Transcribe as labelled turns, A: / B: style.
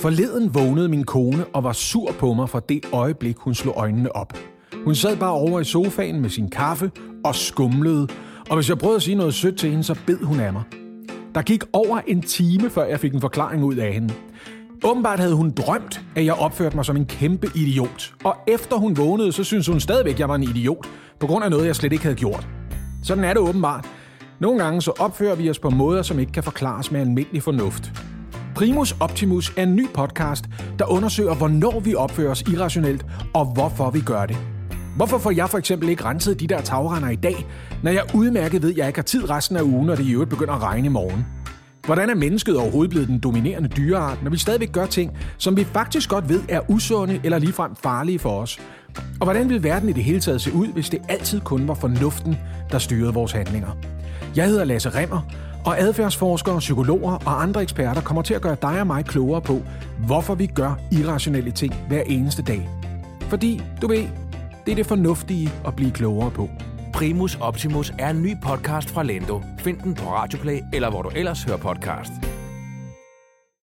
A: Forleden vågnede min kone og var sur på mig fra det øjeblik, hun slog øjnene op. Hun sad bare over i sofaen med sin kaffe og skumlede, og hvis jeg prøvede at sige noget sødt til hende, så bed hun af mig. Der gik over en time, før jeg fik en forklaring ud af hende. Åbenbart havde hun drømt, at jeg opførte mig som en kæmpe idiot. Og efter hun vågnede, så synes hun stadigvæk, at jeg var en idiot, på grund af noget, jeg slet ikke havde gjort. Sådan er det åbenbart. Nogle gange så opfører vi os på måder, som ikke kan forklares med almindelig fornuft. Primus Optimus er en ny podcast, der undersøger, hvornår vi opfører os irrationelt, og hvorfor vi gør det. Hvorfor får jeg for eksempel ikke renset de der tagrender i dag, når jeg udmærket ved, at jeg ikke har tid resten af ugen, og det i øvrigt begynder at regne i morgen? Hvordan er mennesket overhovedet blevet den dominerende dyreart, når vi stadigvæk gør ting, som vi faktisk godt ved er usunde eller ligefrem farlige for os? Og hvordan vil verden i det hele taget se ud, hvis det altid kun var fornuften, der styrede vores handlinger? Jeg hedder Lasse Remmer, og adfærdsforskere, psykologer og andre eksperter kommer til at gøre dig og mig klogere på, hvorfor vi gør irrationelle ting hver eneste dag. Fordi, du ved, det er det fornuftige at blive klogere på.
B: Primus Optimus er en ny podcast fra Lendo. Find den på Radioplay, eller hvor du ellers hører podcast.